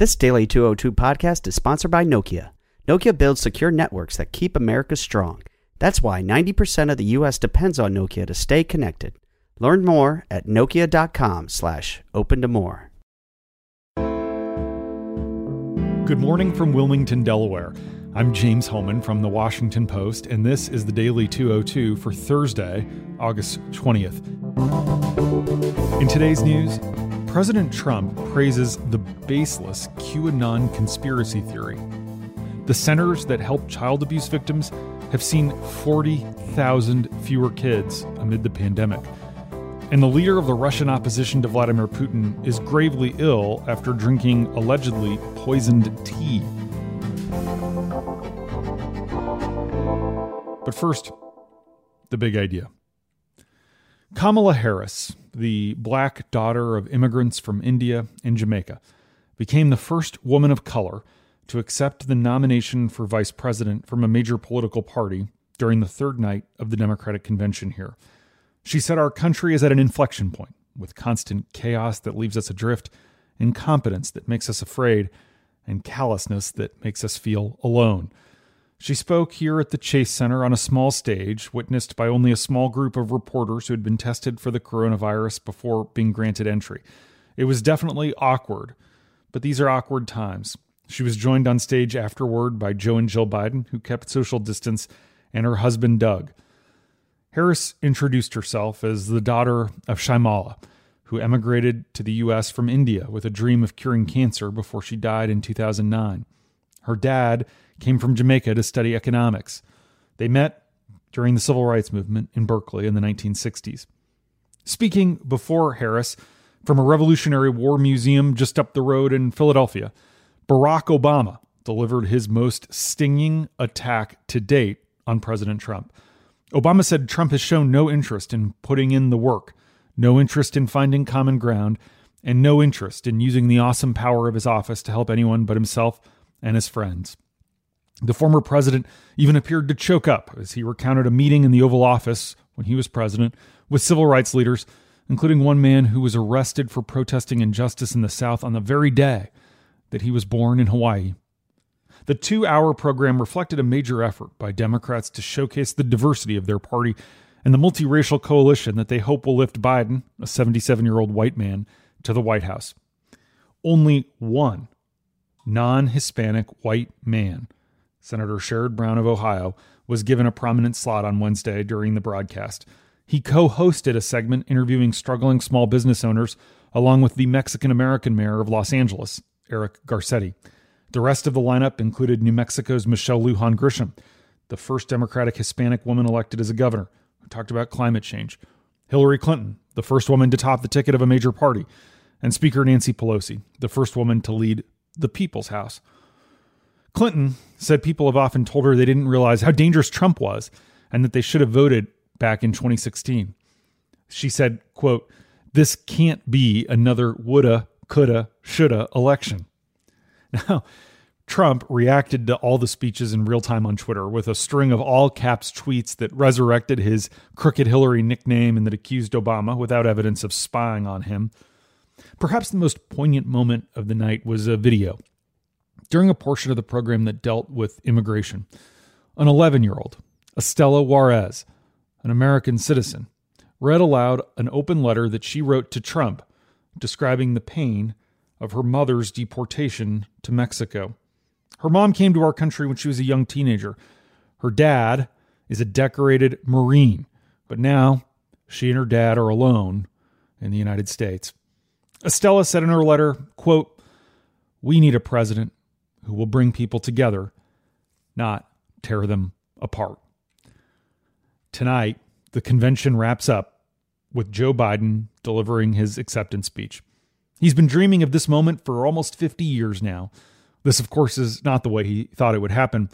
This Daily 202 podcast is sponsored by Nokia. Nokia builds secure networks that keep America strong. That's why 90% of the U.S. depends on Nokia to stay connected. Learn more at nokia.com slash open to more. Good morning from Wilmington, Delaware. I'm James Hohmann from The Washington Post, and this is the Daily 202 for Thursday, August 20th. In today's news, President Trump praises the baseless QAnon conspiracy theory. The centers that help child abuse victims have seen 40,000 fewer kids amid the pandemic. And the leader of the Russian opposition to Vladimir Putin is gravely ill after drinking allegedly poisoned tea. But first, the big idea. Kamala Harris, the black daughter of immigrants from India and Jamaica, became the first woman of color to accept the nomination for vice president from a major political party during the third night of the Democratic convention here. She said our country is at an inflection point, with constant chaos that leaves us adrift, incompetence that makes us afraid, and callousness that makes us feel alone. She spoke here at the Chase Center on a small stage, witnessed by only a small group of reporters who had been tested for the coronavirus before being granted entry. It was definitely awkward, but these are awkward times. She was joined on stage afterward by Joe and Jill Biden, who kept social distance, and her husband, Doug. Harris introduced herself as the daughter of Shyamala, who emigrated to the U.S. from India with a dream of curing cancer before she died in 2009. Her dad came from Jamaica to study economics. They met during the civil rights movement in Berkeley in the 1960s. Speaking before Harris from a Revolutionary War museum just up the road in Philadelphia, Barack Obama delivered his most stinging attack to date on President Trump. Obama said Trump has shown no interest in putting in the work, no interest in finding common ground, and no interest in using the awesome power of his office to help anyone but himself and his friends. The former president even appeared to choke up as he recounted a meeting in the Oval Office when he was president with civil rights leaders, including one man who was arrested for protesting injustice in the South on the very day that he was born in Hawaii. The two hour program reflected a major effort by Democrats to showcase the diversity of their party and the multiracial coalition that they hope will lift Biden, a 77 year old white man, to the White House. Only one non Hispanic white man Senator Sherrod Brown of Ohio, was given a prominent slot on Wednesday during the broadcast. He co hosted a segment interviewing struggling small business owners, along with the Mexican American mayor of Los Angeles, Eric Garcetti. The rest of the lineup included New Mexico's Michelle Lujan Grisham, the first Democratic Hispanic woman elected as a governor, who talked about climate change, Hillary Clinton, the first woman to top the ticket of a major party, and Speaker Nancy Pelosi, the first woman to lead the People's House. Clinton said people have often told her they didn't realize how dangerous Trump was and that they should have voted back in 2016. She said, quote, this can't be another woulda, coulda, shoulda election. Now, Trump reacted to all the speeches in real time on Twitter with a string of all caps tweets that resurrected his Crooked Hillary nickname and that accused Obama without evidence of spying on him. Perhaps the most poignant moment of the night was a video during a portion of the program that dealt with immigration. An 11 year old, Estela Juarez, an American citizen, read aloud an open letter that she wrote to Trump describing the pain of her mother's deportation to Mexico. Her mom came to our country when she was a young teenager. Her dad is a decorated Marine, but now she and her dad are alone in the United States. Estela said in her letter, quote, We need a president who will bring people together, not tear them apart. Tonight, the convention wraps up with Joe Biden delivering his acceptance speech. He's been dreaming of this moment for almost 50 years now. This, of course, is not the way he thought it would happen,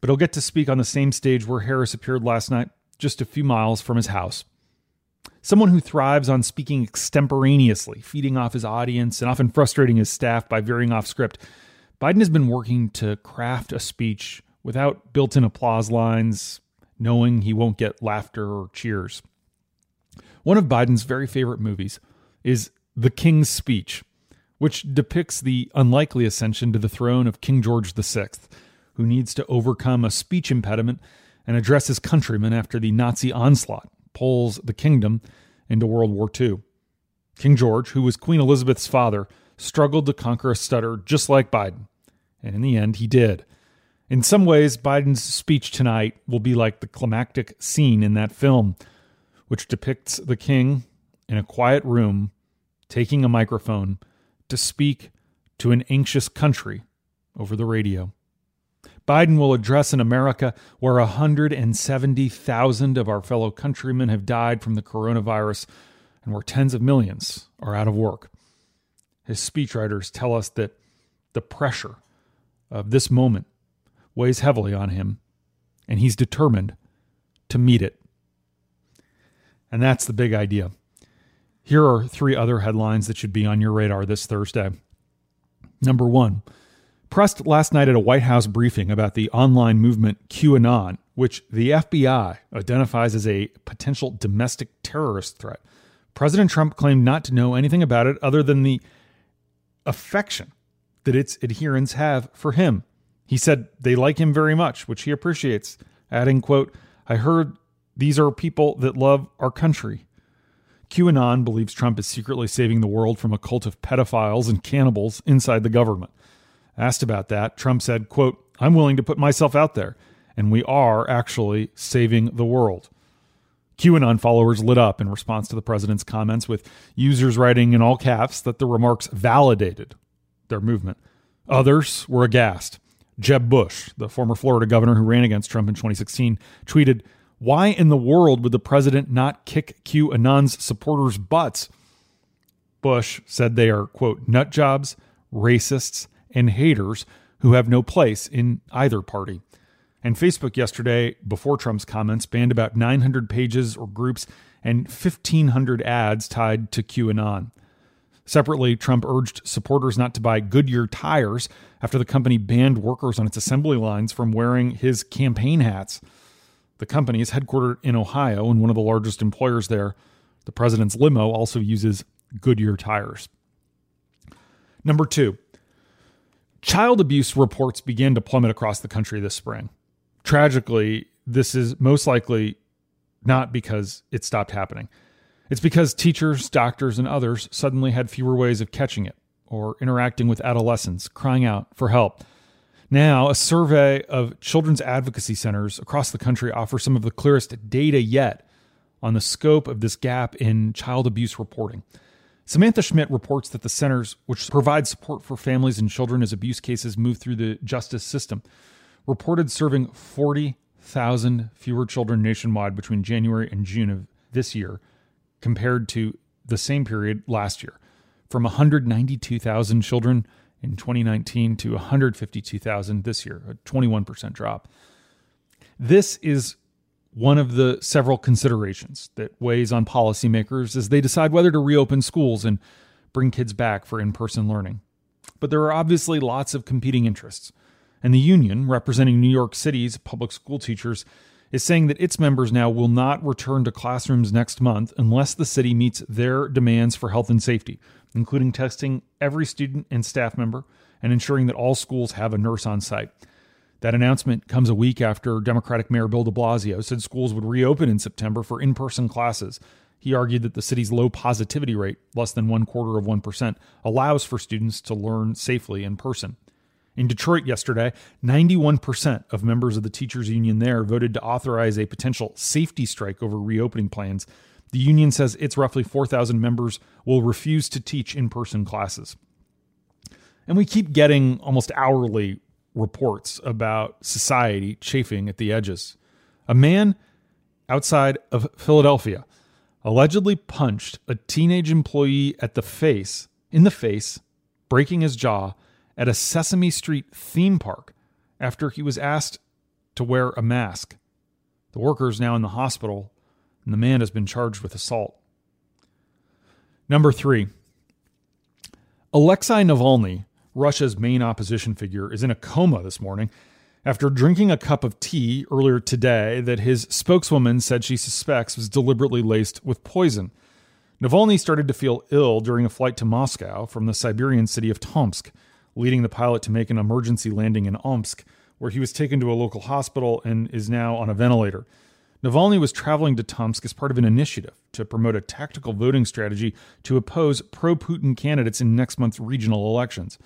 but he'll get to speak on the same stage where Harris appeared last night, just a few miles from his house. Someone who thrives on speaking extemporaneously, feeding off his audience, and often frustrating his staff by veering off script. Biden has been working to craft a speech without built in applause lines, knowing he won't get laughter or cheers. One of Biden's very favorite movies is The King's Speech, which depicts the unlikely ascension to the throne of King George VI, who needs to overcome a speech impediment and address his countrymen after the Nazi onslaught pulls the kingdom into World War II. King George, who was Queen Elizabeth's father, struggled to conquer a stutter just like Biden. And in the end, he did. In some ways, Biden's speech tonight will be like the climactic scene in that film, which depicts the king in a quiet room taking a microphone to speak to an anxious country over the radio. Biden will address an America where 170,000 of our fellow countrymen have died from the coronavirus and where tens of millions are out of work. His speechwriters tell us that the pressure of this moment weighs heavily on him, and he's determined to meet it. And that's the big idea. Here are three other headlines that should be on your radar this Thursday. Number one, pressed last night at a White House briefing about the online movement QAnon, which the FBI identifies as a potential domestic terrorist threat. President Trump claimed not to know anything about it other than the affection that its adherents have for him. He said they like him very much, which he appreciates, adding, quote, I heard these are people that love our country. QAnon believes Trump is secretly saving the world from a cult of pedophiles and cannibals inside the government. Asked about that, Trump said, quote, I'm willing to put myself out there, and we are actually saving the world. QAnon followers lit up in response to the president's comments, with users writing in all caps that the remarks validated their movement. Others were aghast. Jeb Bush, the former Florida governor who ran against Trump in 2016, tweeted, Why in the world would the president not kick QAnon's supporters' butts? Bush said they are, quote, nut jobs, racists, and haters who have no place in either party. And Facebook yesterday, before Trump's comments, banned about 900 pages or groups and 1,500 ads tied to QAnon. Separately, Trump urged supporters not to buy Goodyear tires after the company banned workers on its assembly lines from wearing his campaign hats. The company is headquartered in Ohio and one of the largest employers there. The president's limo also uses Goodyear tires. Number two, Child abuse reports began to plummet across the country this spring. Tragically, this is most likely not because it stopped happening. It's because teachers, doctors, and others suddenly had fewer ways of catching it or interacting with adolescents crying out for help. Now, a survey of children's advocacy centers across the country offers some of the clearest data yet on the scope of this gap in child abuse reporting. Samantha Schmidt reports that the centers, which provide support for families and children as abuse cases move through the justice system, reported serving 40,000 fewer children nationwide between January and June of this year compared to the same period last year, from 192,000 children in 2019 to 152,000 this year, a 21% drop. This is one of the several considerations that weighs on policymakers as they decide whether to reopen schools and bring kids back for in person learning. But there are obviously lots of competing interests. And the union, representing New York City's public school teachers, is saying that its members now will not return to classrooms next month unless the city meets their demands for health and safety, including testing every student and staff member and ensuring that all schools have a nurse on site. That announcement comes a week after Democratic Mayor Bill de Blasio said schools would reopen in September for in person classes. He argued that the city's low positivity rate, less than one quarter of 1%, allows for students to learn safely in person. In Detroit yesterday, 91% of members of the teachers union there voted to authorize a potential safety strike over reopening plans. The union says its roughly 4,000 members will refuse to teach in person classes. And we keep getting almost hourly reports about society chafing at the edges. A man outside of Philadelphia allegedly punched a teenage employee at the face, in the face, breaking his jaw at a Sesame Street theme park after he was asked to wear a mask. The worker is now in the hospital, and the man has been charged with assault. Number three, Alexei Navalny Russia's main opposition figure, is in a coma this morning after drinking a cup of tea earlier today that his spokeswoman said she suspects was deliberately laced with poison. Navalny started to feel ill during a flight to Moscow from the Siberian city of Tomsk, leading the pilot to make an emergency landing in Omsk, where he was taken to a local hospital and is now on a ventilator. Navalny was traveling to Tomsk as part of an initiative to promote a tactical voting strategy to oppose pro Putin candidates in next month's regional elections.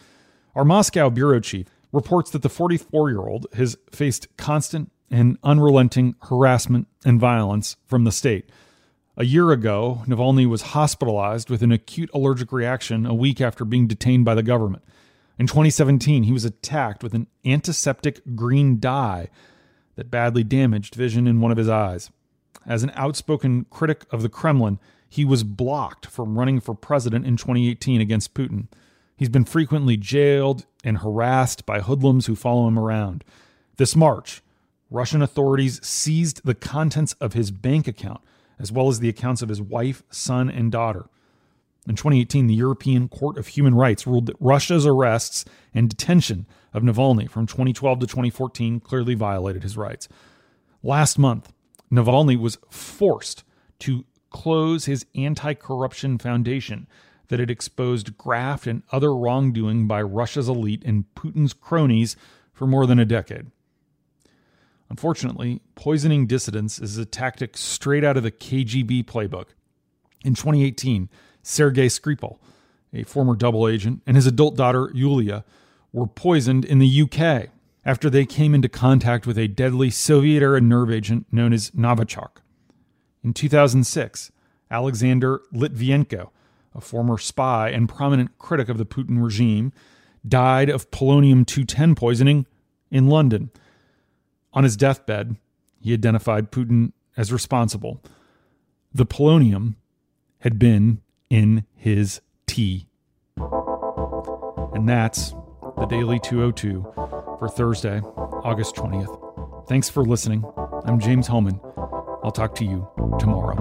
Our Moscow bureau chief reports that the 44 year old has faced constant and unrelenting harassment and violence from the state. A year ago, Navalny was hospitalized with an acute allergic reaction a week after being detained by the government. In 2017, he was attacked with an antiseptic green dye that badly damaged vision in one of his eyes. As an outspoken critic of the Kremlin, he was blocked from running for president in 2018 against Putin. He's been frequently jailed and harassed by hoodlums who follow him around. This March, Russian authorities seized the contents of his bank account, as well as the accounts of his wife, son, and daughter. In 2018, the European Court of Human Rights ruled that Russia's arrests and detention of Navalny from 2012 to 2014 clearly violated his rights. Last month, Navalny was forced to close his anti corruption foundation that had exposed graft and other wrongdoing by Russia's elite and Putin's cronies for more than a decade. Unfortunately, poisoning dissidents is a tactic straight out of the KGB playbook. In 2018, Sergei Skripal, a former double agent, and his adult daughter, Yulia, were poisoned in the UK after they came into contact with a deadly Soviet era nerve agent known as Novichok. In 2006, Alexander Litvinenko, a former spy and prominent critic of the Putin regime, died of polonium 210 poisoning in London. On his deathbed, he identified Putin as responsible. The polonium had been in his tea. And that's the Daily 202 for Thursday, August 20th. Thanks for listening. I'm James Hohmann. I'll talk to you tomorrow.